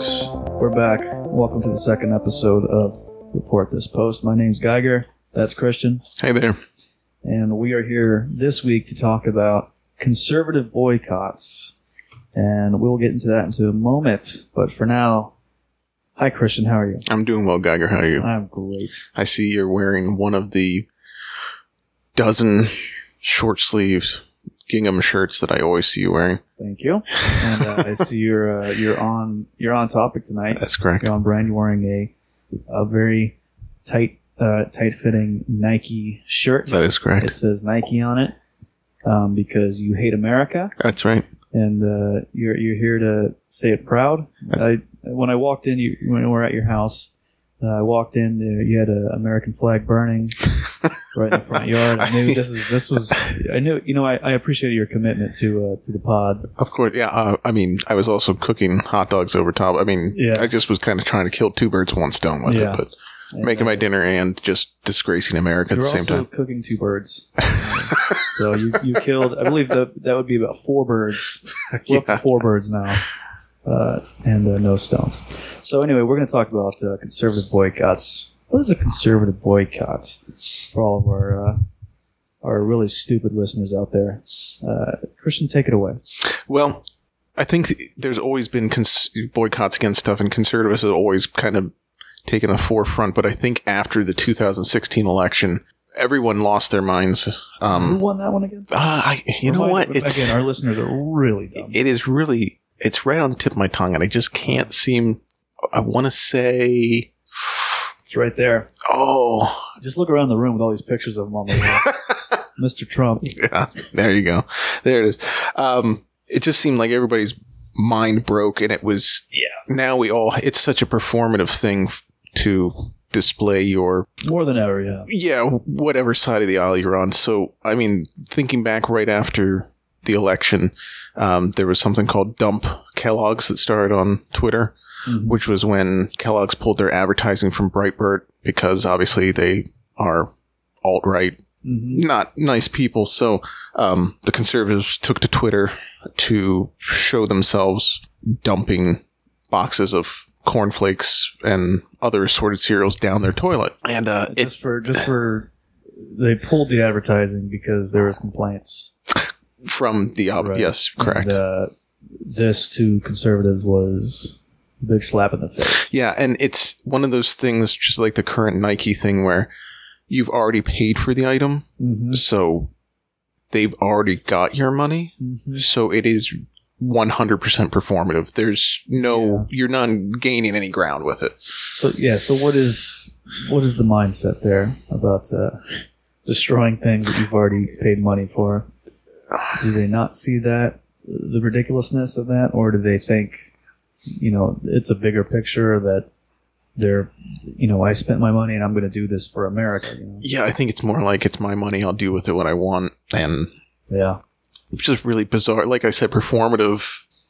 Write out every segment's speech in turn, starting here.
folks. We're back. Welcome to the second episode of Report This Post. My name's Geiger. That's Christian. Hey there. And we are here this week to talk about conservative boycotts. And we'll get into that into a moment. But for now, hi, Christian. How are you? I'm doing well, Geiger. How are you? I'm great. I see you're wearing one of the dozen short sleeves gingham shirts that I always see you wearing. Thank you. And uh, I see you're uh, you're on you're on topic tonight. That's correct. You're on brand. You're wearing a a very tight uh, tight fitting Nike shirt. That is correct. It says Nike on it um, because you hate America, That's right. and uh, you're you're here to say it proud. I when I walked in, you when we were at your house, uh, I walked in. Uh, you had an American flag burning right in the front yard. I knew this was this was. I knew you know I, I appreciate your commitment to uh, to the pod. Of course, yeah. Uh, I mean, I was also cooking hot dogs over top. I mean, Yeah. I just was kind of trying to kill two birds with one stone with Yeah. it, but making my dinner and just disgracing America at the same also time. cooking two birds. so you, you killed. I believe that that would be about four birds. We're up to four birds now, uh, and uh, no stones. So anyway, we're going to talk about uh, conservative boycotts. What is a conservative boycott for all of our uh, our really stupid listeners out there? Uh, Christian, take it away. Well, I think there's always been cons- boycotts against stuff, and conservatives have always kind of taken the forefront. But I think after the 2016 election, everyone lost their minds. Who Um, won that one again? uh, I, you know Remind- what? It's, again, our listeners are really dumb. it is really, it's right on the tip of my tongue, and I just can't seem. I want to say, It's right there. oh, Just look around the room with all these pictures of him on the wall. Mr. Trump. yeah, there you go. There it is. Um, it just seemed like everybody's mind broke, and it was. Yeah. Now we all. It's such a performative thing to display your More than ever, yeah. yeah whatever side of the aisle you're on. So I mean, thinking back right after the election, um, there was something called Dump Kellogg's that started on Twitter, Mhm. which was when Kellogg's pulled their advertising from Breitbart because obviously they are alt right Mhm. not nice people. So um, the conservatives took to Twitter to show themselves dumping boxes of cornflakes and other assorted cereals down their toilet. And uh, it's just for just for they pulled the advertising because there was complaints. from the ob- Right. yes, correct. And, uh, this to conservatives was a big slap in the face. yeah, and it's one of those things, just like the current Nike thing, where you've already paid for the item, Mm-hmm. so they've already got your money. Mm-hmm. So it is 100% performative. There's no, you're not gaining any ground with it. So yeah, so what is what is the mindset there about uh, destroying things that you've already paid money for? Do they not see that the ridiculousness of that, or do they think, you know, it's a bigger picture that they're, you know, I spent my money and I'm going to do this for America. You know? Yeah, I think it's more like it's my money. I'll do with it what I want, and Yeah, it's just really bizarre. Like I said, performative.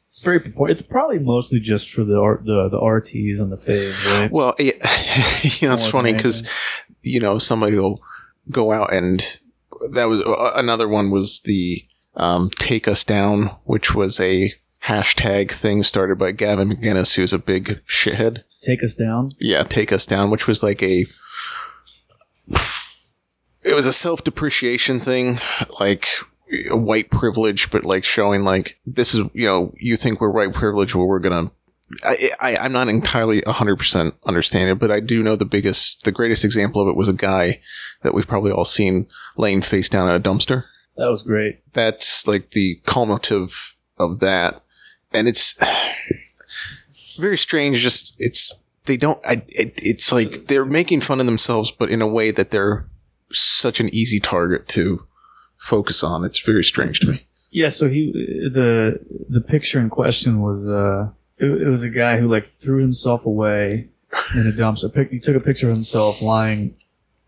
it's very. perfor- It's probably mostly just for the art, the the RTs and the faves, right? Well, it, you know, it's funny because you know somebody will go out and that was uh, another one was the um, take us down, which was a hashtag thing started by Gavin McInnes, who's a big shithead. take us down. Yeah, take us down, which was like a it was a self depreciation thing, like a white privilege, but like showing like this is you know you think we're white privilege, well we're gonna. I, I I'm not entirely hundred percent understanding, it, but I do know the biggest, the greatest example of it was a guy that we've probably all seen laying face down at a dumpster. That was great. That's like the culminative of that, and it's very strange. Just it's they don't. I, it, it's like they're making fun of themselves, but in a way that they're such an easy target to focus on. It's very strange to me. Yeah, so he the the picture in question was uh it, it was a guy who like threw himself away in a dumpster. Pic- He took a picture of himself lying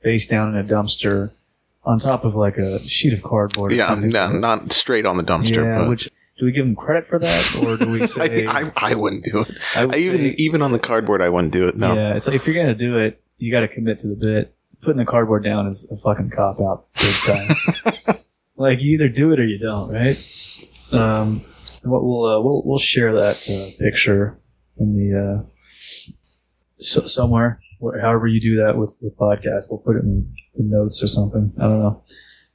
face down in a dumpster on top of like a sheet of cardboard. Or Yeah, something. no, not straight on the dumpster. yeah. but Which do we give him credit for that, or do we say? I, I, I wouldn't do it. I would I even say- even on the cardboard, I wouldn't do it. No. Yeah, it's like if you're gonna do it, you got to commit to the bit. Putting the cardboard down is a fucking cop out big time. like you either do it or you don't, right? Um, what we'll uh, we'll we'll share that uh, picture in the uh, s- somewhere. Where, however you do that with with podcasts, we'll put it in the notes or something. I don't know.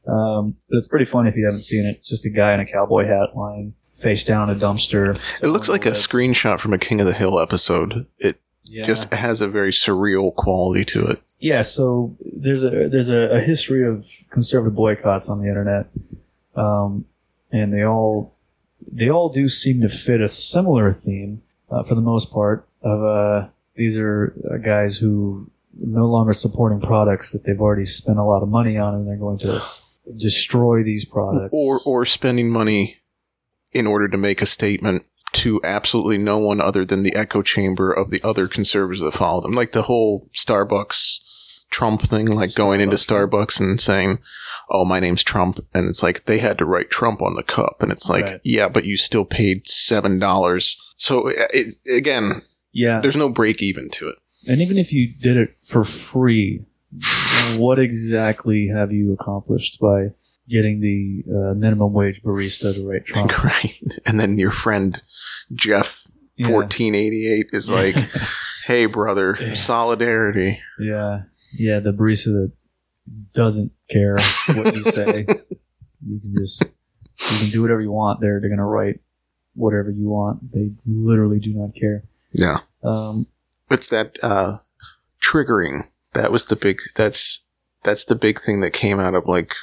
Um, but it's pretty funny if you haven't seen it. It's Just a guy in a cowboy hat lying face down in a dumpster. It looks like a screenshot from a King of the Hill episode. It Yeah. just has a very surreal quality to it. yeah. So there's a there's a, a history of conservative boycotts on the internet, um, and they all they all do seem to fit a similar theme uh, for the most part. Of uh, these are uh, guys who no longer supporting products that they've already spent a lot of money on, and they're going to destroy these products. Or or spending money in order to make a statement to absolutely no one other than the echo chamber of the other conservatives that follow them. Like the whole Starbucks Trump thing, like going into Starbucks. Starbucks and saying, "Oh, my name's Trump," and it's like they had to write Trump on the cup, and it's like, Right. yeah, but you still paid seven dollars. So uh, it, it, again, yeah, there's no break even to it. and even if you did it for free, what exactly have you accomplished by getting the uh, minimum wage barista to write Trump? right? And then your friend Jeff Yeah. fourteen eighty eight is like, "Hey, brother, Yeah. solidarity." yeah, yeah, the barista that doesn't care what you say. you can just you can do whatever you want. There, they're gonna write whatever you want. They literally do not care. Yeah, Um, it's that uh, triggering. That was the big. That's that's the big thing that came out of like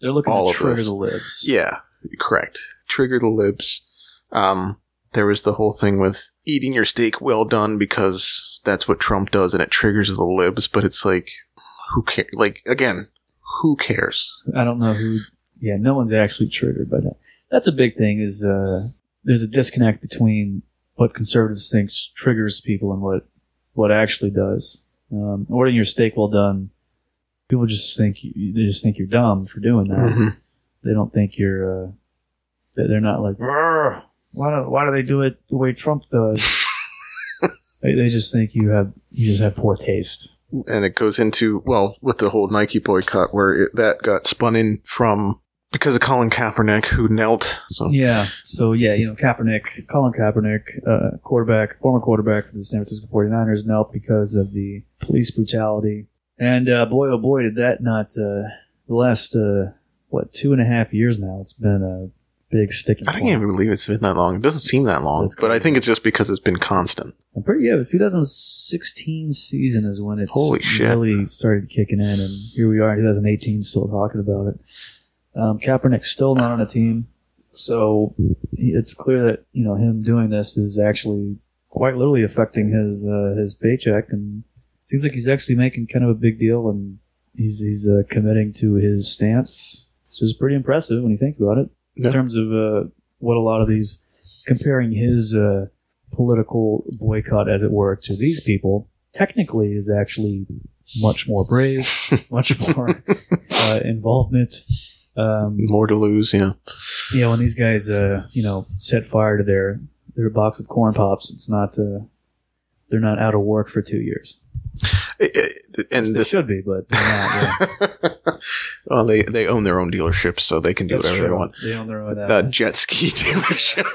they're looking All to of trigger the libs. Yeah, correct. Trigger the libs. Um, there was the whole thing with eating your steak well done because that's what Trump does and it triggers the libs, but it's like, who cares? Like, again, who cares? I don't know who. Yeah, no one's actually triggered by that. That's a big thing. Is uh, there's a disconnect between what conservatives think triggers people and what what actually does. Um, ordering your steak well done, people just think you, they just think you're dumb for doing that. Mhm. They don't think you're. Uh, they- they're not like, why do why do they do it the way Trump does? they, they just think you have you just have poor taste. And it goes into, well, with the whole Nike boycott where it, that got spun in from because of Colin Kaepernick who knelt. So, Yeah. So yeah, you know, Kaepernick, Colin Kaepernick, uh, quarterback, former quarterback for the San Francisco 49ers, knelt because of the police brutality. And uh, boy, oh boy, did that not uh, the last uh, what two and a half years now? It's been a big sticking I point. can't even believe it's been that long. It doesn't seem that long, but I think it's just because it's been constant. I'm pretty yeah. Was 2016 season is when it's Holy shit. really started kicking in, and here we are in 2018 still talking about it. Um, Kaepernick's still not on a team, so it's clear that you know him doing this is actually quite literally affecting his uh, his paycheck, and seems like he's actually making kind of a big deal, and he's he's uh, committing to his stance, which is pretty impressive when you think about it Yeah. in terms of uh, what a lot of these comparing his uh, political boycott, as it were, to these people, technically is actually much more brave, much more uh, involvement. Um, More to lose, yeah. know, when these guys, uh, you know, set fire to their their box of corn pops, it's not uh, they're not out of work for two years. It- it- and they the should be, but they're not. Yeah. well, they they own their own dealerships, so they can do That's whatever true. they want. They own their own. Uh, That jet ski dealership.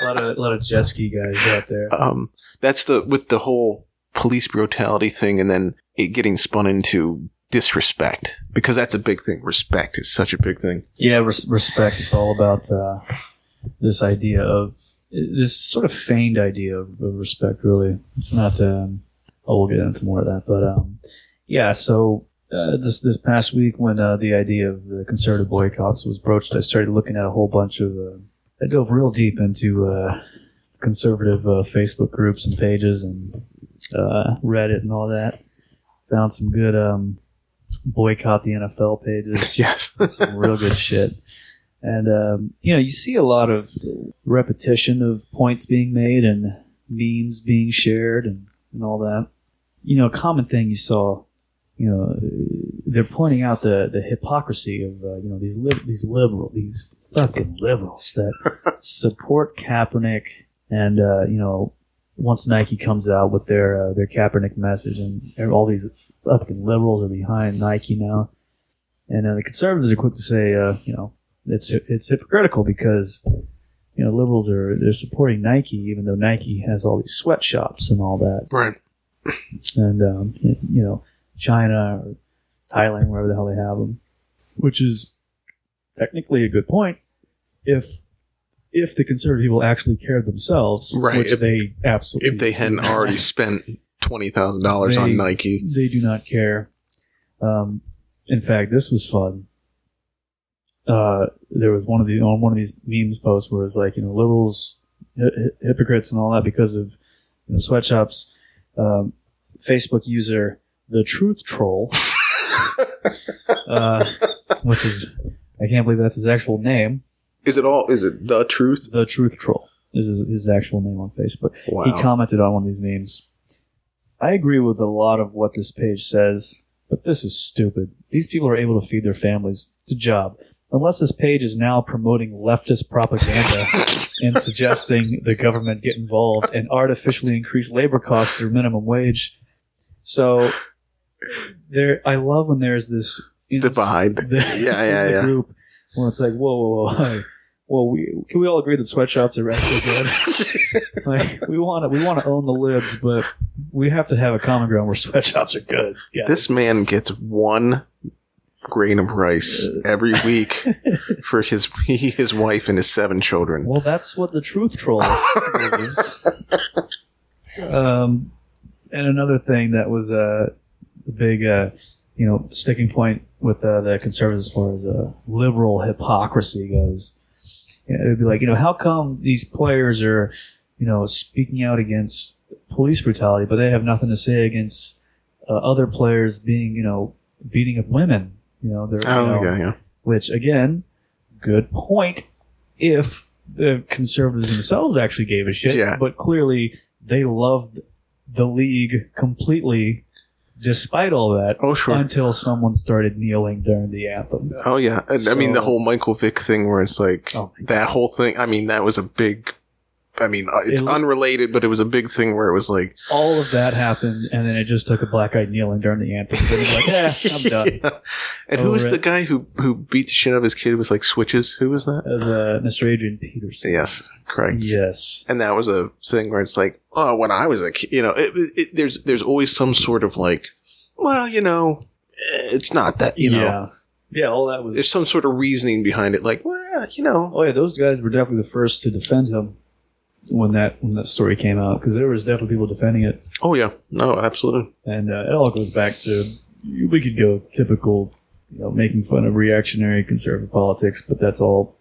a lot of a lot of jet ski guys out there. um, that's the with the whole police brutality thing, and then it getting spun into disrespect because that's a big thing. Respect is such a big thing. Yeah, res- respect. It's all about uh, this idea of this sort of feigned idea of, respect. Really, it's not. Um, oh, we'll get into more of that, but um, yeah. So uh, this this past week, when uh, the idea of the conservative boycotts was broached, I started looking at a whole bunch of. Uh, I dove real deep into uh, conservative uh, Facebook groups and pages and Reddit and all that. Found some good um, boycott the NFL pages Yes. some real good shit. And um, you know, you see a lot of repetition of points being made and memes being shared and, and all that. You know, a common thing you saw, you know, they're pointing out the, the hypocrisy of uh, you know these lib- these liberal these fucking liberals that support Kaepernick and uh, you know once Nike comes out with their uh, their Kaepernick message and all these fucking liberals are behind Nike now. And uh, the conservatives are quick to say, uh, you know, it's it's hypocritical because, you know, liberals are they're supporting Nike, even though Nike has all these sweatshops and all that, Right. and um, you know, China or Thailand, wherever the hell they have them, which is technically a good point if if the conservative people actually cared themselves, Right, which if- they absolutely If they hadn't already spent twenty thousand dollars on Nike. they do not care. Um, in fact, this was fun. Uh, there was one of the on one of these memes posts where it's like you know liberals, hi- hi- hypocrites, and all that because of you know, sweatshops. Um, Facebook user the Truth Troll, uh, which is I can't believe that's his actual name. Is it all? Is it the truth? The Truth Troll is his, his actual name on Facebook. Wow. He commented on one of these memes. I agree with a lot of what this page says, but this is stupid. These people are able to feed their families. It's a job. Unless this page is now promoting leftist propaganda and suggesting the government get involved and artificially increase labor costs through minimum wage. So there I love when there's this Divide. the, Yeah, yeah, the yeah. group where it's like, whoa, whoa, whoa, well, we can we all agree that sweatshops are actually good? like we want to we want to own the libs, but we have to have a common ground where sweatshops are good. Yeah, This man gets one grain of rice every week for his he, his wife and his seven children. well, that's what the truth troll believes. Um, and another thing that was a big, uh, you know, sticking point with uh, the conservatives as far as uh, liberal hypocrisy goes. It would be like, you know, how come these players are, you know, speaking out against police brutality, but they have nothing to say against uh, other players being, you know, beating up women? You know, they're, you Oh know, yeah, yeah. which again, good point. If the conservatives themselves actually gave a shit, Yeah. but clearly they loved the league completely, despite all that, Oh sure. until someone started kneeling during the anthem. Oh yeah. And, I mean the whole Michael Vick thing where it's like Oh that whole thing. I mean that was a big. I mean uh, it's It- unrelated, but it was a big thing where it was like all of that happened, and then it just took a black guy kneeling during the anthem. And he's like, "Yeah, I'm done." Yeah. And who was Over the guy who who beat the shit out of his kid with like switches? Who was that? As uh, Mr. Adrian Peterson. Yes, correct. Yes. and that was a thing where it's like, oh, when I was a kid, you know, it, it, there's there's always some sort of like, well, you know, eh, it's not that, you know, yeah. Yeah. All that was. there's some sort of reasoning behind it, like, well, you know, Oh yeah, those guys were definitely the first to defend him when that when that story came out because there was definitely people defending it, oh yeah, no, absolutely, and uh, it all goes back to we could go typical, you know, making fun of reactionary conservative politics, but that's all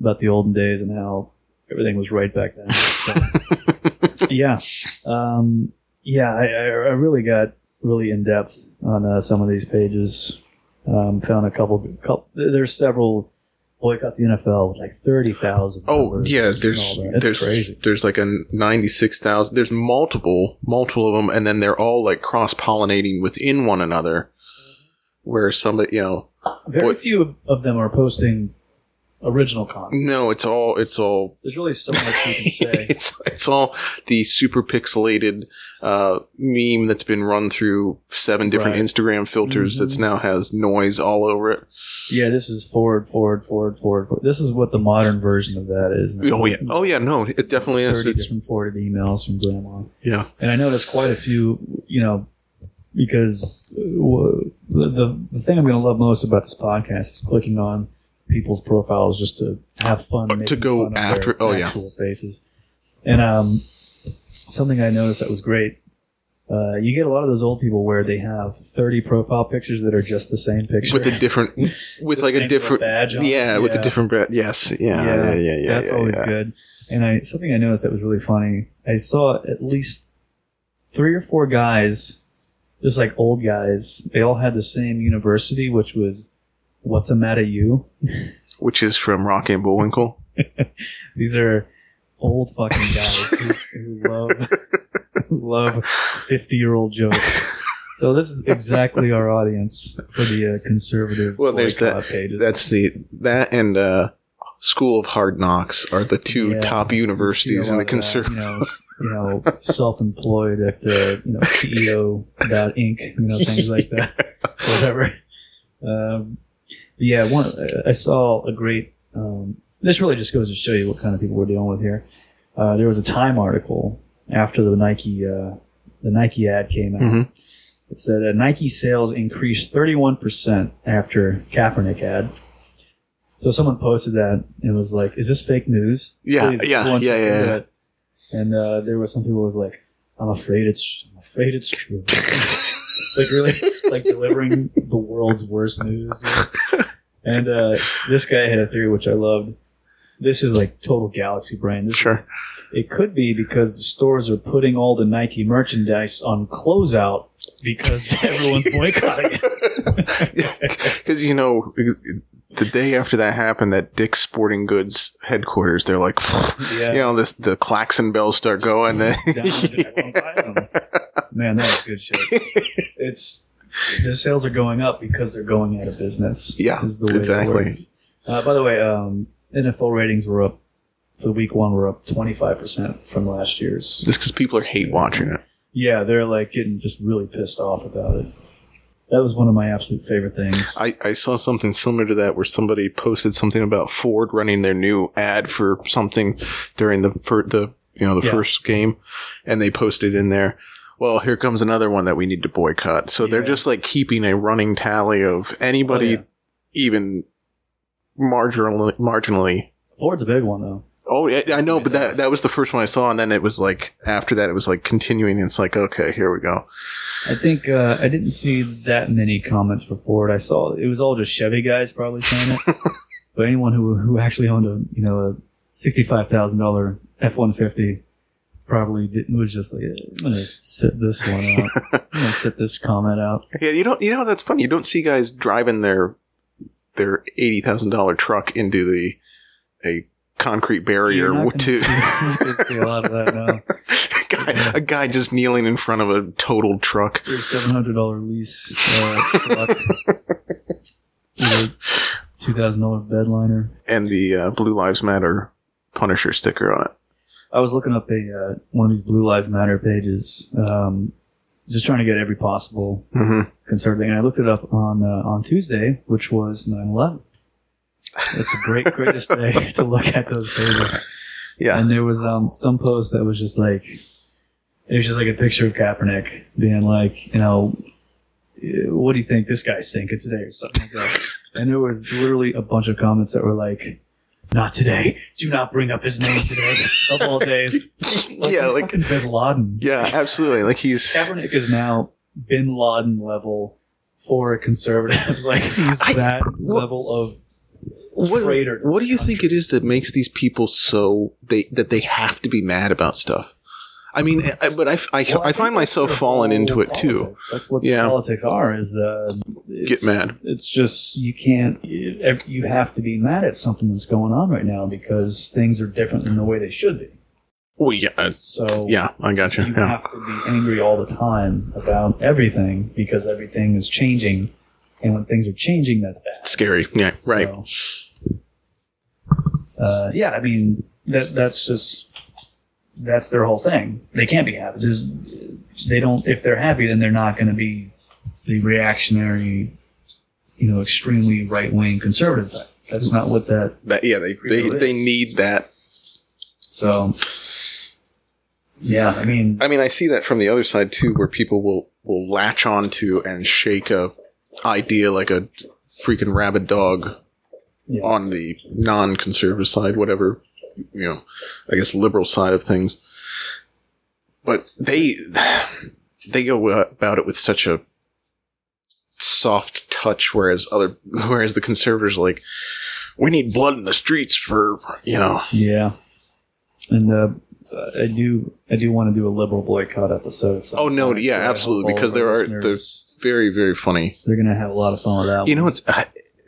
about the olden days and how everything was right back then. So, yeah, um, yeah, I, I, really got really in depth on uh, some of these pages. Um, found a couple, couple. There's several boycott the NFL with like thirty thousand. oh yeah, there's there's crazy. there's like a ninety six thousand, there's multiple multiple of them, and then they're all like cross pollinating within one another, where somebody, you know, Very Boy- few of them are posting original content. no, it's all it's all There's really so much you can say. it's it's all the super pixelated uh, meme that's been run through seven different Right. Instagram filters Mhm. that's now has noise all over it. yeah, this is forward, forward, forward, forward. forward. This is what the modern version of that is. Oh yeah, oh yeah, no, it definitely is. Thirty It's, different forwarded emails from grandma. yeah, And I noticed quite a few, you know, because uh, the, the thing I'm going to love most about this podcast is clicking on people's profiles just to have fun. Uh, to go fun after- oh, yeah. actual faces. And um, something I noticed that was great. Uh, you get a lot of those old people where they have 30 profile pictures that are just the same picture. with a different, with like a different, badge on it. yeah, with a different badge. Yes, yeah, yeah, yeah, yeah. That's yeah, always yeah. good. And I something I noticed that was really funny. I saw at least three or four guys, just like old guys. They all had the same university, which was what's the matter you? Which is from Rocky and Bullwinkle. These are old fucking guys who, who love who love fifty year old jokes. So this is exactly our audience for the uh, conservative Well, there's that- pages. That's the that and uh, School of Hard Knocks are the two Yeah, top You see a universities in the that, conservative. You know, you know, self-employed at the you know CEO dot Inc. You know things like that, whatever. Um, but yeah, one I saw a great. Um, this really just goes to show you what kind of people we're dealing with here. Uh, there was a Time article after the Nike uh, the Nike ad came out. Mhm. It said uh, Nike sales increased 31% after Kaepernick ad. So someone posted that and was like, "Is this fake news?" Yeah, Please yeah, yeah, yeah, yeah. it." And uh, there was some people was like, "I'm afraid it's, I'm afraid it's true." like really, like delivering the world's worst news. And uh, this guy had a theory which I loved. This is like total galaxy brain. This Sure. is- it could be because the stores are putting all the Nike merchandise on closeout because everyone's boycotting it. Because you know, the day after that happened, that Dick's Sporting Goods headquarters, they're like, Yeah. you know, this the klaxon bells start going. Then Down to everyone buys them. Man, that was good shit. It's the sales are going up because they're going out of business. Yeah, is the way exactly. Uh, by the way, um, NFL ratings were up for week one. Were up twenty five percent from last year's. just because people are hate watching it. Yeah, they're like getting just really pissed off about it. That was one of my absolute favorite things. I, I saw something similar to that where somebody posted something about Ford running their new ad for something during the for the you know the Yeah. first game, and they posted in there. Well, here comes another one that we need to boycott. So they're just like keeping a running tally of anybody Oh, yeah. even marginally marginally. Ford's a big one though. Oh, yeah, I know, but that that was the first one I saw, and then it was like after that, it was like continuing. And it's like, okay, here we go. I think uh, I didn't see that many comments for Ford. I saw it was all just Chevy guys probably saying it. but anyone who who actually owned a you know a sixty five thousand dollar F one fifty probably didn't was just like I'm gonna sit this one out. I'm gonna sit this comment out. Yeah, you don't. You know that's funny. You don't see guys driving their their eighty thousand dollar truck into the a concrete barrier gonna see- you're not gonna see a lot of that now. guy, a guy just kneeling in front of a totaled truck. Seven hundred dollar lease uh, truck. Two thousand dollar bed liner. and the uh, Blue Lives Matter Punisher sticker on it. I was looking up a uh, one of these Blue Lives Matter pages, um, just trying to get every possible hmm conservative, and I looked it up on uh, on Tuesday, which was 9/11. It's a great, greatest day to look at those pages. Yeah, And there was um, some post that was just like, it was just like a picture of Kaepernick being like, you know, "Eh, what do you think this guy's thinking today or something like that. And there was literally a bunch of comments that were like, not today. Do not bring up his name today of all days. Like, yeah, like Bin Laden. yeah, absolutely. Like he's Kaepernick is now Bin Laden level for conservatives. like he's I- that what- level of what, traitor what do you think it is that makes these people so they that they have to be mad about stuff? I mean, I, but I, I, Well, I think find myself falling into it too. That's what Yeah. politics are. Is uh, Get mad. It's just you can't. You you have to be mad at something that's going on right now because things are different than the way they should be. Oh yeah, So yeah, I got you. you Yeah. have to be angry all the time about everything because everything is changing, and when things are changing, that's bad. Scary. Yeah, right. So, uh, yeah, I mean that that's just that's their whole thing. They can't be happy. Just, they don't. If they're happy, then they're not going to be the reactionary, you know, extremely right wing conservative type. That's not what that. That yeah, they they, they need that. So, yeah, I mean, I mean, I see that from the other side too, where people will will latch onto and shake a idea like a freaking rabid dog yeah, on the non-conservative side, whatever you know, I guess liberal side of things. But they they go about it with such a soft touch, whereas other whereas the conservatives are like we need blood in the streets for you know yeah, and uh, I do I do want to do a liberal boycott episode. Oh, no, yeah, so absolutely, because there are- there's- very very funny. they're gonna have a lot of fun with that. You know, it's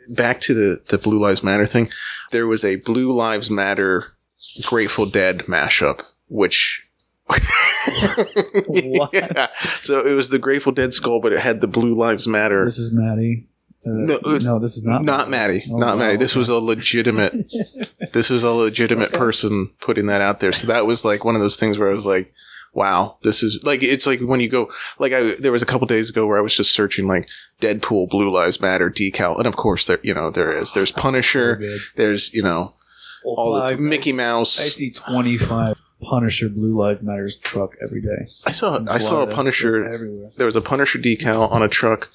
back to the the Blue Lives Matter thing. There was a Blue Lives Matter Grateful Dead mashup, which. What? Yeah. So it was the Grateful Dead skull, but it had the Blue Lives Matter. This is Maddie. Uh, No, no, this is not not Maddie. Oh, not wow, Maddie. This was a legitimate. this was a legitimate Okay. person putting that out there. So that was like one of those things where I was like, "Wow, this is like it's like when you go like I there was a couple days ago where I was just searching like Deadpool Blue Lives Matter decal, and of course there you know there is there's Punisher, So there's you know all I- the Mickey Mouse. I see 25 Punisher Blue Lives Matters truck every day. I saw I saw a Florida. Punisher. Everywhere. There was a Punisher decal on a truck.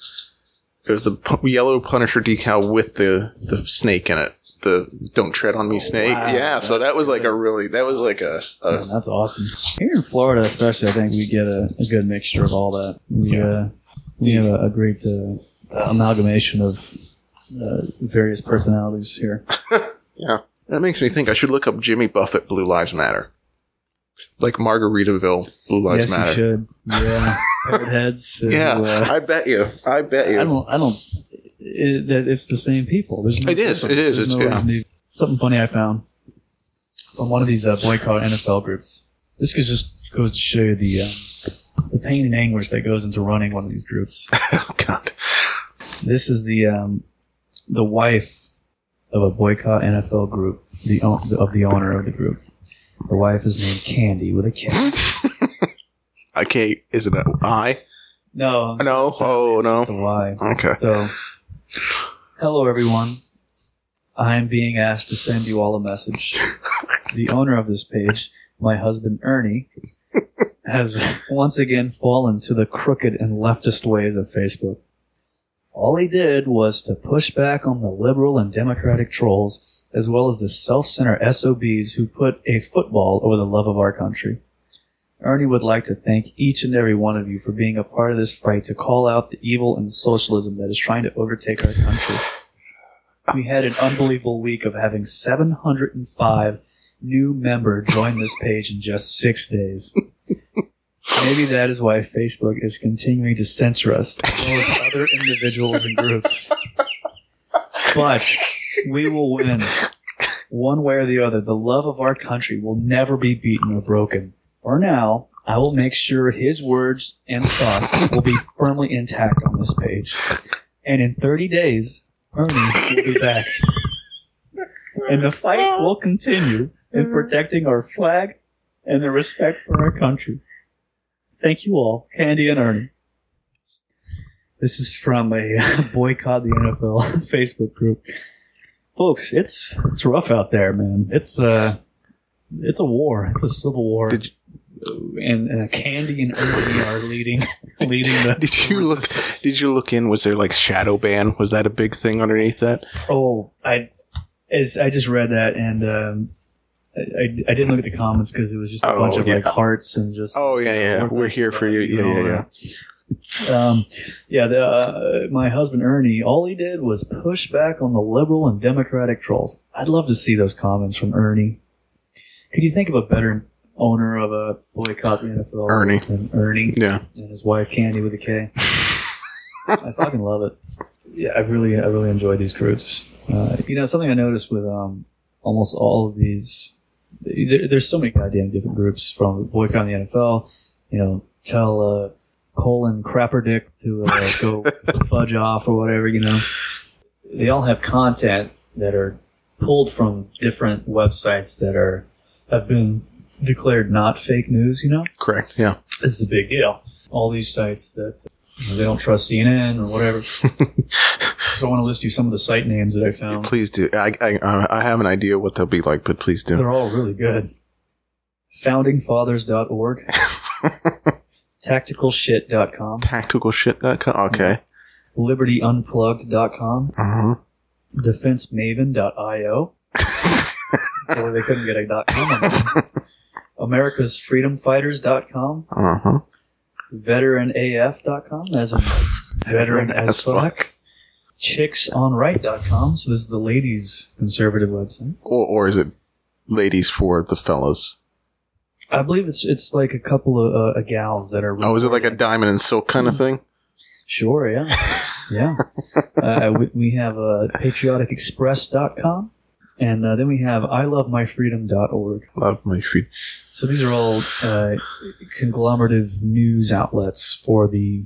There was the pu- yellow Punisher decal with the the snake in it. The "Don't tread on me, Oh, snake." wow. yeah, so That's that was like a really that was like a, a Man, that's awesome. Here in Florida, especially, I think we get a, a good mixture of all that. We Yeah. uh, we have a, a great uh, amalgamation of uh, various personalities here. yeah. That makes me think I should look up Jimmy Buffett Blue Lives Matter, like Margaritaville Blue Lives yes, Matter. you should. Yeah, parrot heads. uh, Yeah, uh, I bet you. I bet you. I don't. I don't. It, that it's the same people. There's no It is, difference. it is, There's it's- no yeah. reason to- Something funny I found on one of these uh, boycott NFL groups. This just goes to show you the um, the pain and anguish that goes into running one of these groups. oh God. This is the um, the wife of a boycott NFL group, the of the owner of the group. The wife is named Candy with a K. Okay, is it a I? No, No? Oh, no. just a Y. Okay. So, hello everyone. I am being asked to send you all a message. The owner of this page, my husband Ernie, has once again fallen to the crooked and leftist ways of Facebook. All he did was to push back on the liberal and democratic trolls, as well as the self-centered SOBs who put a football over the love of our country. Ernie would like to thank each and every one of you for being a part of this fight to call out the evil and socialism that is trying to overtake our country. We had an unbelievable week of having 705 new member join this page in just six days. Maybe that is why Facebook is continuing to censor us, as well as other individuals and groups. But we will win. One way or the other, the love of our country will never be beaten or broken. For now, I will make sure his words and thoughts will be firmly intact on this page. And in 30 days, Ernie will be back. And the fight will continue in protecting our flag and the respect for our country. Thank you all, Candy and Ernie. This is from a boycott the NFL Facebook group. Folks, it's it's rough out there, man. It's uh it's a war. It's a civil war. Did and, and Candy and Ernie are leading leading the Did you look? Did you look in? Was there like shadow ban? Was that a big thing underneath that? Oh, I as I just read that and um, I, I I didn't look at the comments because it was just a Oh, bunch of yeah. like hearts and just Oh yeah, yeah. We're here for you. Yeah, yeah, yeah. Um, yeah, the, uh, my husband Ernie, all he did was push back on the liberal and democratic trolls. I'd love to see those comments from Ernie. Could you think of a better owner of a boycott the NFL Ernie. than Ernie Yeah. and his wife Candy with a K? I fucking love it. Yeah, I really, I really enjoy these groups. Uh, you know, something I noticed with um, almost all of these, there, there's so many goddamn different groups from boycott the NFL. You know, tell uh, colon crapper dick to uh, go fudge off or whatever. You know, they all have content that are pulled from different websites that are have been declared not fake news. You know, Correct. Yeah. this is a big deal. All these sites that you know, they don't trust CNN or whatever. so I want to list you some of the site names that I found. please do. I, I I have an idea what they'll be like, but please do. They're all really good. Foundingfathers.org, tacticalshit.com, Tacticalshit.com. Okay. libertyunplugged.com, Uh huh. defensemaven.io. Boy, they couldn't get a dot .com on that. americasfreedomfighters.com, Uh huh. veteranaf.com, as in veteran as fuck, chicksonright.com, so this is the ladies' conservative website. Or or is it ladies for the fellas? I believe it's it's like a couple of uh, gals that are. Oh, is it like a diamond and silk kind of thing? Sure, yeah. Yeah. uh, we, we have uh, patrioticexpress.com, and uh, then we have ilovemyfreedom.org. Love my feet. So these are all uh, conglomerative news outlets for the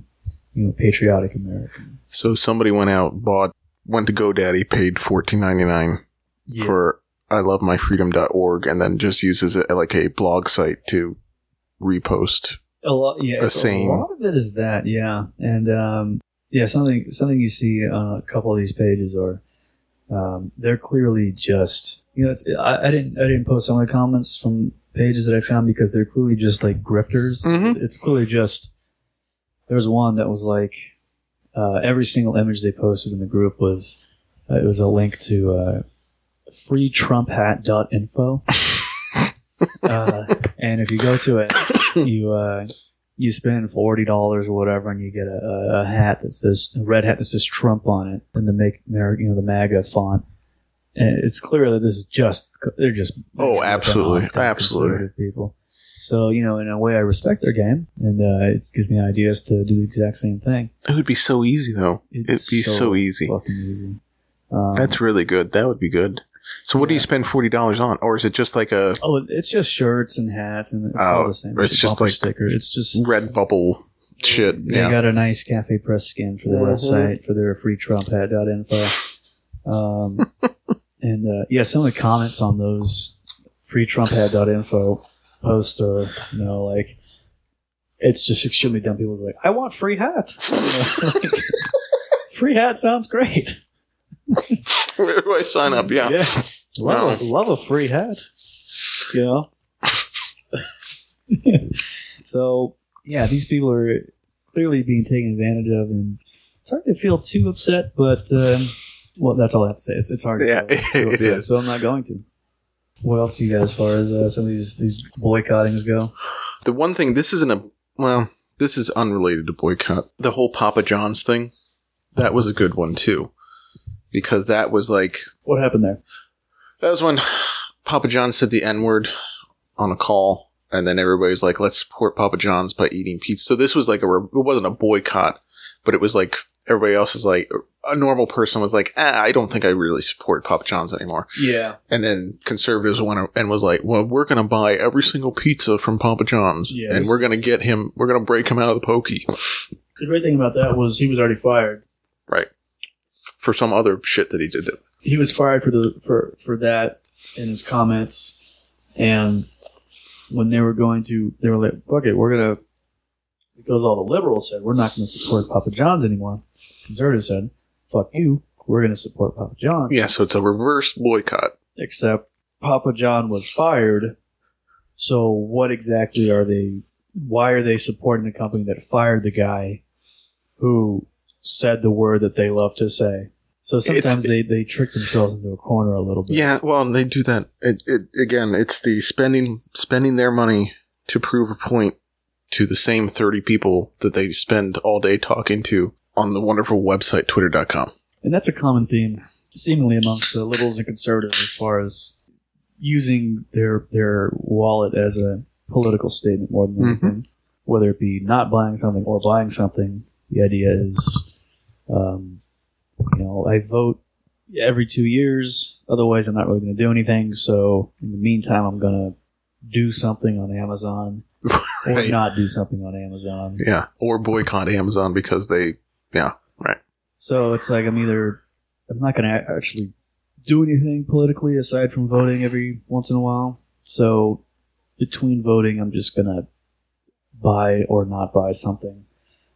you know patriotic American. So somebody went out, bought, went to GoDaddy, paid fourteen ninety nine for I love my freedom.org, and then just uses it like a blog site to repost. a lot. Yeah, a it's- a lot of it is that. Yeah, and um, yeah, something something you see on a couple of these pages are um, they're clearly just you know, it's, I, I didn't I didn't post some of the comments from pages that I found because they're clearly just like grifters. Mhm. It's clearly just there's one that was like uh, every single image they posted in the group was uh, it was a link to uh, freeTrumpHat.info. uh, and if you go to it, you uh, you spend forty dollars or whatever, and you get a, a, a hat that says a red hat that says Trump on it, and the make you know the MAGA font. And it's clear that this is just they're just Oh, absolutely. Absolutely. people. So you know, in a way, I respect their game, and uh, it gives me ideas to do the exact same thing. It would be so easy though. It'd be so, easy. fucking easy. Um, That's really good. That would be good. So what do you spend forty dollars on, or is it just like a oh, it's just shirts and hats, and it's Oh, all the same. it's shit, just like sticker. It's just red bubble shit? They Yeah. got a nice Cafe Press skin for their Mhm. website for their free Trump Trumphead.info. Um, and uh, yeah, some of the comments on those free Trump Trumphead.info posts are, you know, like it's just extremely dumb. People's like, I want free hat. You know, like, free hat sounds great. Where do I sign up? Yeah. yeah. Love, a, love a free hat. You know? so, yeah, these people are clearly being taken advantage of, and it's hard to feel too upset, but, um, well, that's all I have to say. It's, it's hard to Yeah, too it upset, is. so I'm not going to. What else do you got as far as uh, some of these, these boycottings go? The one thing this isn't a well, this is unrelated to boycott. The whole Papa John's thing, that was a good one too, because that was like What happened there? that was when Papa John said the N word on a call, and then everybody's like, "Let's support Papa John's by eating pizza." So this was like a re- it wasn't a boycott, but it was like everybody else is like a normal person was like, ah, "I don't think I really support Papa John's anymore." Yeah. And then conservatives went and was like, "Well, we're going to buy every single pizza from Papa John's, Yeah, and we're going to get him. We're going to break him out of the pokey, The great thing about that was he was already fired. right? For some other shit that he did. That he was fired for the for for that in his comments and when they were going to they were like fuck it we're gonna because all the liberals said we're not gonna support papa john's anymore conservatives said fuck you we're gonna support papa john's yeah, so it's a reverse boycott. except papa john was fired so what exactly are they why are they supporting the company that fired the guy who said the word that they love to say so sometimes they, they trick themselves into a corner a little bit Yeah, well, they do that. It, it again, it's the spending spending their money to prove a point to the same thirty people that they spend all day talking to on the wonderful website twitter.com. And that's a common theme, seemingly amongst uh, liberals and conservatives, as far as using their their wallet as a political statement more than Mhm. anything. Whether it be not buying something or buying something, the idea is, um, you know, I vote every two years. Otherwise, I'm not really going to do anything. So, in the meantime, I'm going to do something on Amazon or not do something on Amazon. Yeah, or boycott Amazon because they, yeah, right. So it's like I'm either I'm not going to actually do anything politically aside from voting every once in a while. So between voting, I'm just going to buy or not buy something.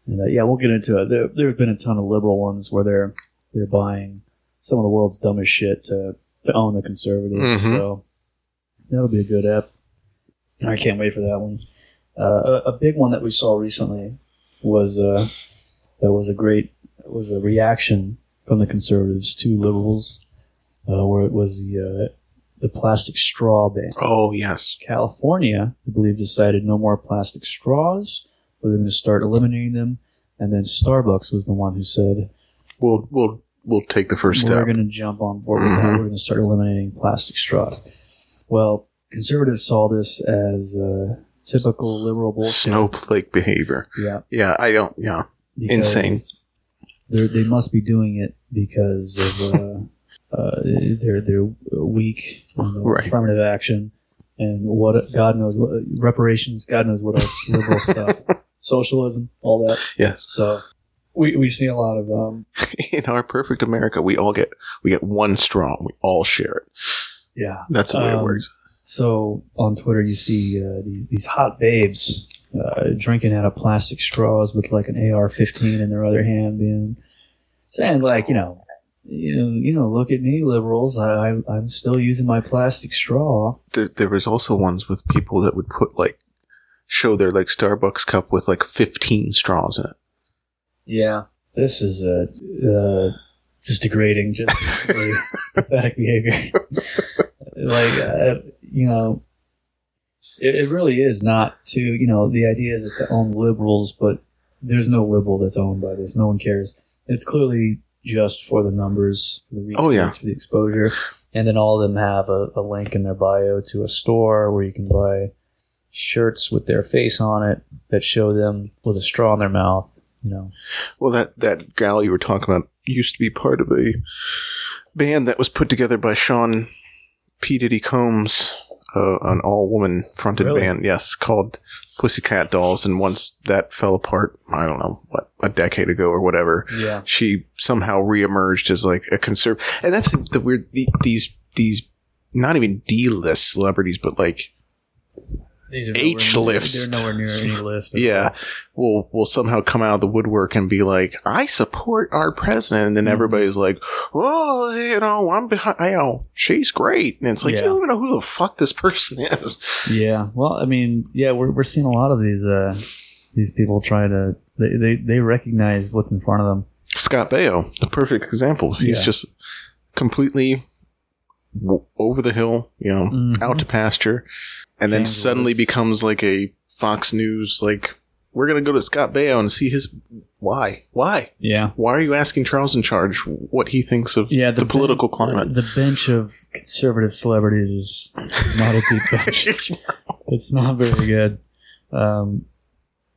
And uh, yeah, we'll get into it. There, there have been a ton of liberal ones where they're they're buying some of the world's dumbest shit to to own the conservatives. Mhm. So that'll be a good ep. I can't wait for that one. Uh, a, a big one that we saw recently was uh, that was a great it was a reaction from the conservatives to liberals, uh, where it was the uh, the plastic straw ban. Oh yes, California, I believe, decided no more plastic straws. But they're going to start eliminating them. And then Starbucks was the one who said we'll we'll we'll take the 1st step. we're going to jump on board with that. Mhm. We're going to start eliminating plastic straws. Well, conservatives saw this as uh, typical liberal bullshit. Snowflake behavior. Yeah, Yeah, I don't. Yeah, Insane. they're- They must be doing it because of uh, uh, they're they're weak the Right. affirmative action and what God knows what reparations. God knows what else liberal stuff, socialism, all that. yes. So we we see a lot of um In our perfect America, we all get we get one strong. We all share it. yeah. That's the way it Um, works. So on Twitter, you see uh, these, these hot babes uh, drinking out of plastic straws with like an AR-15 in their other hand, being saying like, you know, you know, you know, look at me, liberals. I, I'm still using my plastic straw. There, there was also ones with people that would put like show their like Starbucks cup with like 15 straws in it. Yeah, this is a uh just degrading, just really pathetic behavior. like, uh, you know, it, it really is not to, you know, the idea is to own liberals, but there's no liberal that's owned by this. No one cares. It's clearly just for the numbers, for the reach, Oh, yeah. for the exposure. And then all of them have a, a link in their bio to a store where you can buy shirts with their face on it that show them with a straw in their mouth. You know, Well, that that gal you were talking about used to be part of a band that was put together by Sean P Diddy Combs, uh, an all woman fronted Really? band. Yes, called Pussycat Dolls. And once that fell apart, I don't know what a decade ago or whatever, yeah, she somehow reemerged as like a conserv. And that's the, the weird the, these these not even D list celebrities, but like these are H nowhere near- They're nowhere near any list. yeah, will will somehow come out of the woodwork and be like, "I support our president," and then Mhm. everybody's like, "Well, you know, I'm behind. You know, she's great," and it's like Yeah. you don't even know who the fuck this person is. Yeah. Well, I mean, yeah, we're we're seeing a lot of these uh these people try to they they, they recognize what's in front of them. Scott Baio, the perfect example. He's Yeah. just completely w- over the hill, you know, Mhm. out to pasture, and then Kansas. suddenly becomes like a Fox News like. We're gonna go to Scott Baio and see his why. Why? Yeah. Why are you asking Charles in charge what he thinks of Yeah. the, ben- political climate? The bench of conservative celebrities is, is not a deep bench. it's not very good. Um,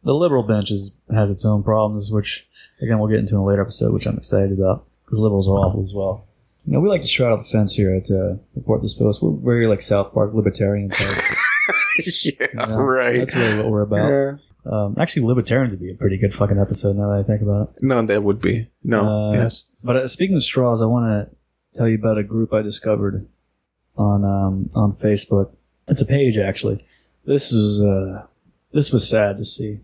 the liberal bench is, has its own problems, which again we'll get into in a later episode, which I'm excited about because liberals are awful as well. You know, we like to straddle the fence here at uh, Report This Post. We're very like South Park libertarian types. yeah, know? right. That's really what we're about. Yeah. Um, actually, libertarians would be a pretty good fucking episode now that I think about it. No, that would be no. Uh, yes. But uh, speaking of straws, I want to tell you about a group I discovered on um, on Facebook. It's a page actually. This is uh, this was sad to see.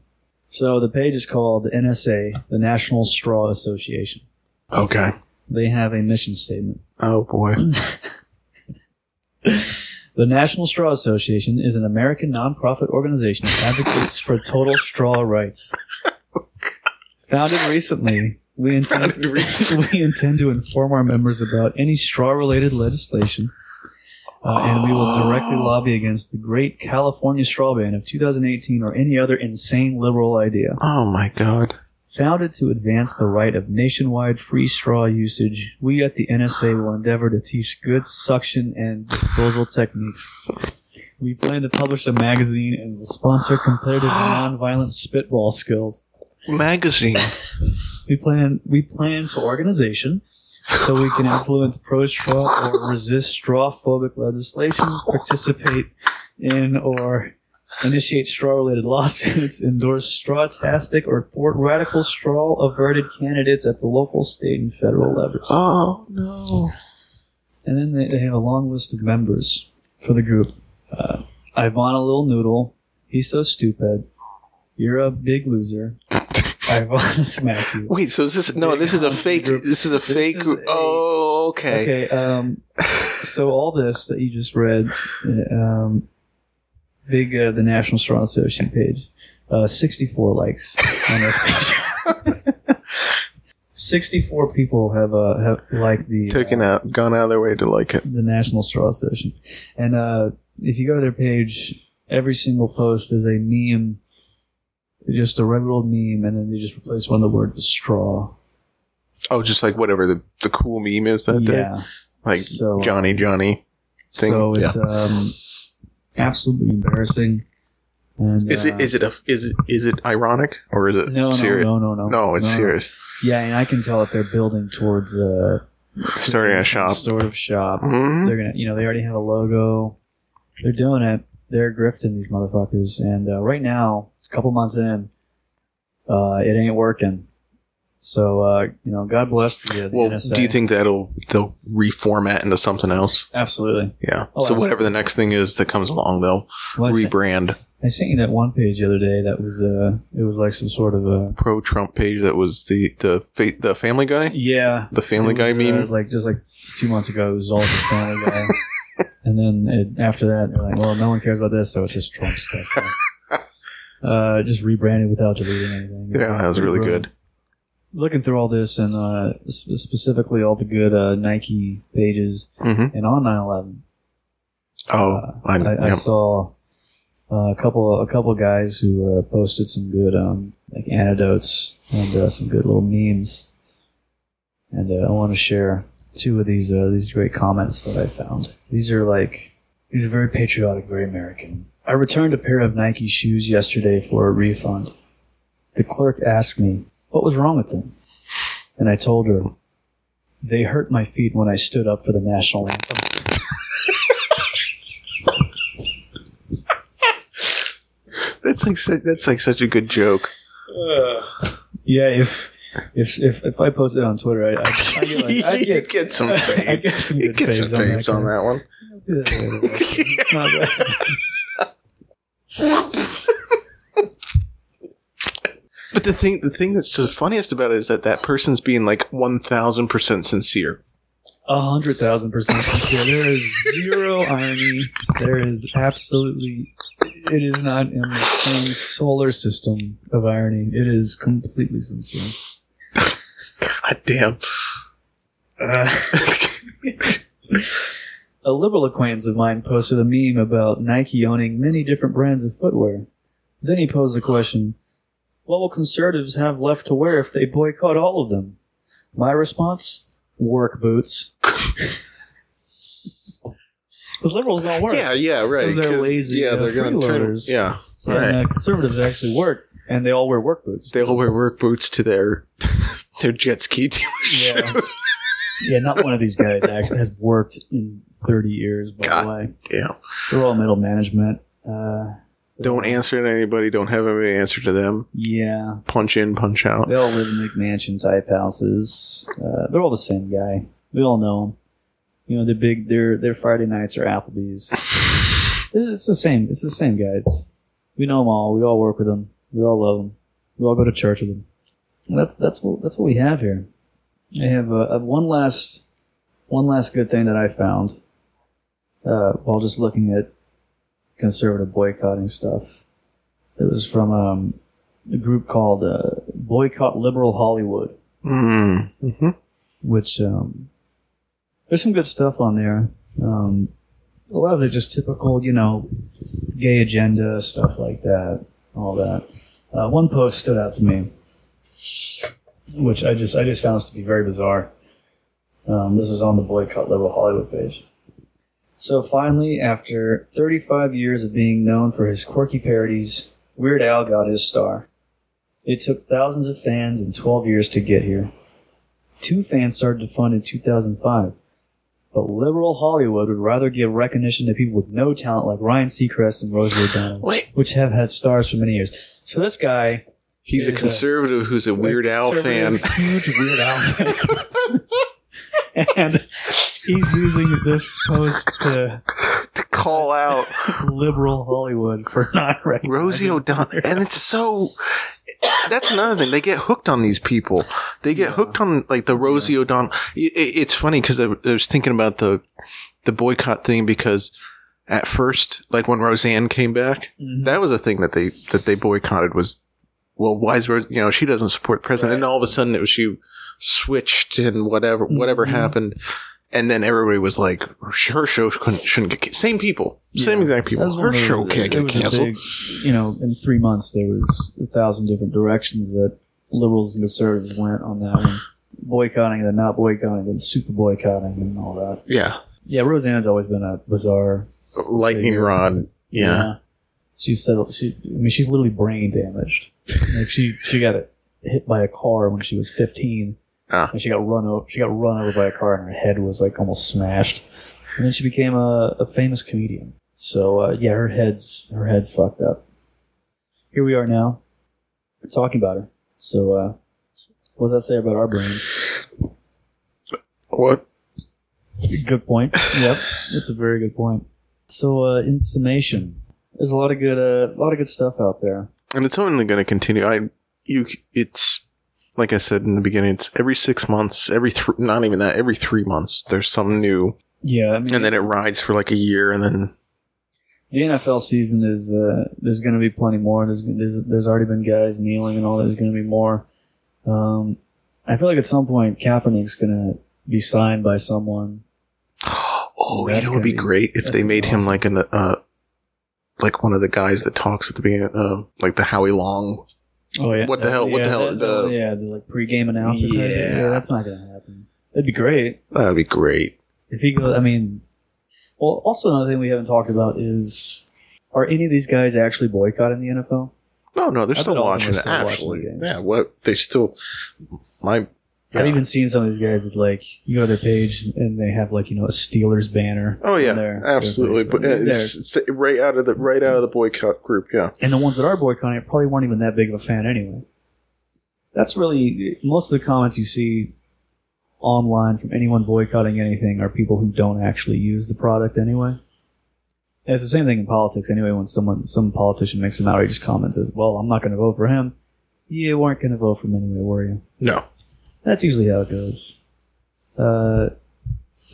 So the page is called NSA, the National Straw Association. Okay. They have a mission statement. Oh boy. The National Straw Association is an American nonprofit organization that advocates for total straw rights. Founded recently, we intend, we intend to inform our members about any straw-related legislation, uh, and we will directly lobby against the Great California Straw Ban of 2018 or any other insane liberal idea. Oh my god. Founded to advance the right of nationwide free straw usage, we at the NSA will endeavor to teach good suction and disposal techniques. We plan to publish a magazine and will sponsor competitive nonviolent spitball skills. Magazine. We plan we plan to organization so we can influence pro straw or resist straw phobic legislation, participate in or initiate straw related lawsuits, endorse straw tastic or thwart radical straw averted candidates at the local, state, and federal levels. Oh no. And then they, they have a long list of members for the group. Uh, Ivana Little Noodle, he's so stupid. You're a big loser. Ivana Smack You. Wait, so is this no, this is a fake group. this is a This fake is group. a- Oh, okay. Okay, um, so all this that you just read, um, big uh, the National Straw Association page, uh, 64 likes on this page. 64 people have uh, have liked the Taken uh, out gone out of their way to like it. the National Straw Association, and uh, if you go to their page, every single post is a meme, just a regular old meme, and then they just replace one of the word with straw. Oh, just like whatever the, the cool meme is that day. Like So, Johnny Johnny. thing, So it's um, absolutely embarrassing. And, Is uh, it is it a is it is it ironic or is it no, no, serious? no, no, no, No, it's serious. Yeah, and I can tell that they're building towards uh, Starting a shop. sort of shop. Mhm. They're gonna, you know, they already have a logo. They're doing it. They're grifting these motherfuckers. And uh, right now, a couple months in, uh, it ain't working. So uh, you know, God bless the, uh, the Well, NSA. do you think that'll they'll reformat into something else? Absolutely. Yeah. Oh, so whatever the next thing is that comes along, they'll Well, rebrand. I sent you that one page the other day. That was uh, it was like some sort of a Pro Trump page that was the the fa- the Family Guy, yeah, the Family It Guy was, uh, meme. like just like two months ago, it was all just Family Guy, and then it, after that, they're like, "Well, no one cares about this, so it's just Trump stuff." uh, just rebranded without deleting anything. yeah, that was really good. Looking through all this and uh, sp- specifically all the good uh, Nike pages, hmm and on 9/11, Oh, uh, I, I, saw uh, a couple a couple guys who uh, posted some good um, like anecdotes and uh, some good little memes, and uh, I want to share two of these uh, these great comments that I found. These are like these are very patriotic, very American. I returned a pair of Nike shoes yesterday for a refund. The clerk asked me what was wrong with them, and I told her they hurt my feet when I stood up for the national anthem. that's like that's like such a good joke. Yeah, if if if, if I post it on Twitter, I, I, I get like I get, get some I fame. get some good get some faves on that. on that one. Do that later, actually. It's not bad. But the thing, the thing that's the funniest about it is that that person's being like one thousand percent sincere. A hundred thousand percent sincere. There is zero irony. There is absolutely. It is not in the same solar system of irony. It is completely sincere. God damn. Uh, a liberal acquaintance of mine posted a meme about Nike owning many different brands of footwear. Then he posed the question, what will conservatives have left to wear if they boycott all of them? My response, work boots. Because liberals don't work. Yeah, yeah, right. 'Cause they're lazy, Yeah, they're gonna turn. freeloaders. Yeah, And right. uh, conservatives actually work, and they all wear work boots. they all wear work boots to their their jet ski dealership. Yeah. yeah, not one of these guys actually has worked in 30 years, by God. the way. Yeah. They're all middle management. Uh, Don't answer to anybody. Don't have anybody answer to them. Yeah, Punch in, punch out. they all live in McMansion type houses. Uh, they're all the same guy. We all know them. You know, they're big. Their their Friday nights are Applebee's. It's the same. It's the same guys. We know them all. We all work with them. We all love them. We all go to church with them. And that's that's what that's what we have here. I have uh, one last one last good thing that I found uh, while just looking at conservative boycotting stuff. It was from um, a group called uh, Boycott Liberal Hollywood, Mm. hmm which um, there's some good stuff on there. Um, a lot of it just typical, you know, gay agenda stuff like that, all that. Uh, one post stood out to me, which I just I just found this to be very bizarre. Um, this was on the Boycott Liberal Hollywood page. So finally, after 35 years of being known for his quirky parodies, Weird Al got his star. It took thousands of fans and 12 years to get here. Two fans started to fund in 2005. But liberal Hollywood would rather give recognition to people with no talent like Ryan Seacrest and Rosie O'Donnell, Wait, which have had stars for many years. So this guy, he's a Is a- conservative who's a Weird Al fan. huge Weird Al fan, and he's using this post to to call out liberal Hollywood for not recognizing Rosie O'Donnell, and it's so. That's another thing. They get hooked on these people. They get Yeah. hooked on like the Rosie O'Donnell. It, it- it's funny because I, I was thinking about the the boycott thing because at first, like when Roseanne came back, Mhm. that was a thing that they that they boycotted. Was well, why is Rose? You know, she doesn't support the president, and all of a sudden it was she switched and whatever whatever Mhm. happened. And then everybody was like, "Her show couldn't, shouldn't get same people, same Yeah. exact people. That was one Her show can't get canceled." big- you know, in three months there was a thousand different directions that liberals and conservatives went on that one. Boycotting, then not boycotting, then super boycotting, and all that. Yeah, Yeah, Roseanne's always been a bizarre. lightning figure. rod. Yeah. She said she. I mean, she's literally brain damaged. Like she she got hit by a car when she was fifteen, Ah. and she got run over. She got run over by a car, and her head was like almost smashed. And then she became a, a famous comedian. So uh, yeah, her head's her head's fucked up. Here we are now, talking about her. So uh, what does that say about our brains? What? Good point. Yep, it's a very good point. So, uh, in summation, There's a lot of good, uh, a lot of good stuff out there. and it's only going to continue. I you it's like I said in the beginning. It's every six months, every th- not even that, every three months. There's some new, Yeah, I mean, and then it rides for like a year, and then the NFL season is uh, there's going to be plenty more. There's, there's there's already been guys kneeling and all. There's going to be more. Um, I feel like at some point Kaepernick's going to be signed by someone. oh, you know, it would be be- great if they made him like an uh, like one of the guys that talks at the beginning, uh, like the Howie Long. Oh yeah, What the hell- what yeah, the hell, the- yeah, the like pregame announcer. type thing. Yeah. yeah, that's not going to happen. It'd be great That would be great. if he goes. I mean, well, also another thing we haven't talked about is are any of these guys actually boycotting the NFL? No, no, they're I still bet all of them watching it. still watching the yeah. What they still my. I've even seen some of these guys with like you go to their page and they have like you know a Steelers banner. Oh yeah, their- their absolutely. Facebook. But yeah, it's, it's right out of the right out of the boycott group. Yeah. and the ones that are boycotting it probably weren't even that big of a fan anyway. That's really most of the comments you see online from anyone boycotting anything are people who don't actually use the product anyway. And it's the same thing in politics anyway. When someone, some politician makes an outrageous comment, says, "Well, I'm not going to vote for him." You weren't going to vote for him anyway, were you? No. That's usually how it goes. Uh,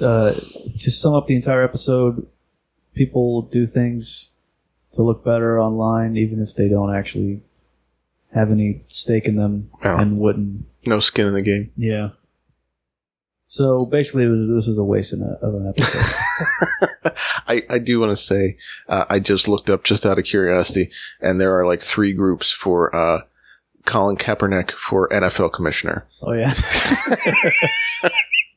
uh, to sum up the entire episode, people do things to look better online, even if they don't actually have any stake in them Wow. and wouldn't. No skin in the game. Yeah. So basically, it was, this was a waste a, of an episode. I, I do want to say uh, I just looked up just out of curiosity, and there are like three groups for uh, Colin Kaepernick for NFL commissioner. oh yeah.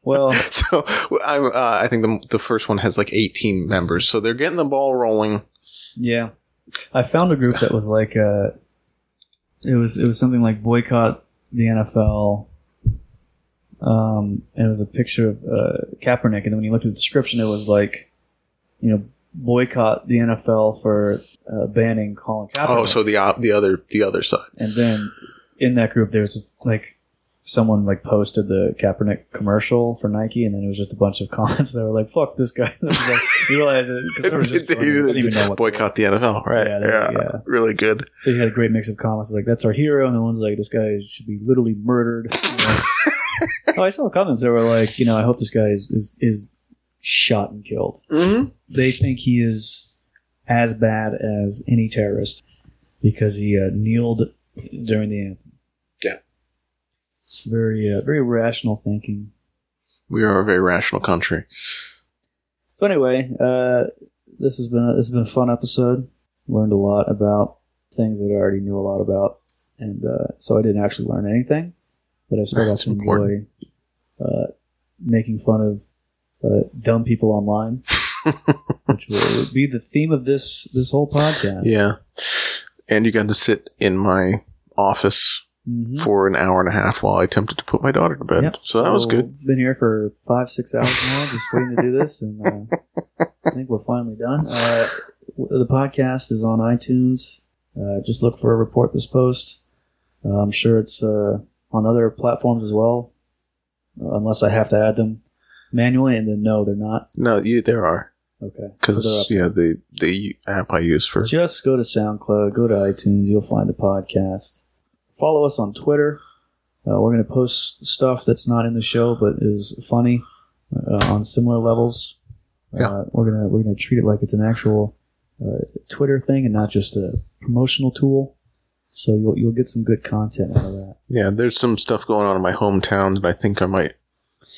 well, So I'm uh, I think the the first one has like 18 members, so they're getting the ball rolling. Yeah, I found a group that was like, uh, it was it was something like boycott the NFL. Um, and it was a picture of uh, Kaepernick, and then when you looked at the description, it was like, you know, boycott the NFL for uh, banning Colin Kaepernick. Oh, so the op- the other the other side. and then in that group, there was like someone like posted the Kaepernick commercial for Nike, and then it was just a bunch of comments that were like, "Fuck this guy." Like, you realize it because there was just didn't even know what boycott the NFL, right? Yeah, Yeah, they- yeah. really good. So you had a great mix of comments like that's our hero, and the ones like this guy should be literally murdered. You know? oh, I saw comments that were like, you know, I hope this guy is is, is shot and killed. Mm-hmm. They think he is as bad as any terrorist because he uh, kneeled during the anthem. Yeah. it's very uh, very rational thinking. We are a very rational country. So anyway, uh, this has been a, this has been a fun episode. Learned a lot about things that I already knew a lot about, and uh, so I didn't actually learn anything, but I still got to enjoy important. uh, making fun of uh, dumb people online, which will be the theme of this this whole podcast. Yeah, and you got to sit in my office Mhm. for an hour and a half while I attempted to put my daughter to bed. Yep. So that was good. Been here for five, six hours now, just waiting to do this, and uh, I think we're finally done. Uh, the podcast is on iTunes. Uh, just look for a report this post. Uh, I'm sure it's uh, on other platforms as well, uh, unless I have to add them manually. And then no, they're not. No, you, there are Okay, because So yeah, the the app I use for Just go to SoundCloud, go to iTunes, you'll find the podcast. Follow us on Twitter. Uh, we're going to post stuff that's not in the show but is funny uh, on similar levels. Yeah. Uh, we're gonna we're gonna treat it like it's an actual uh, Twitter thing and not just a promotional tool. So you'll you'll get some good content out of that. yeah. There's some stuff going on in my hometown that I think I might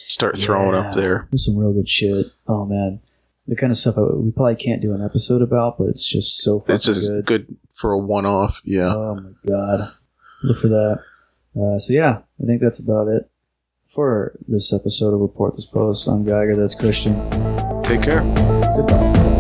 start throwing Yeah. up there. There's some real good shit. Oh man, the kind of stuff I, we probably can't do an episode about, but it's just so fucking It's just good. good. for a one-off. Yeah. Oh my god. Look for that. Uh, so yeah, I think that's about it for this episode of Report This Post. I'm Geiger, that's Christian. Take care. Goodbye.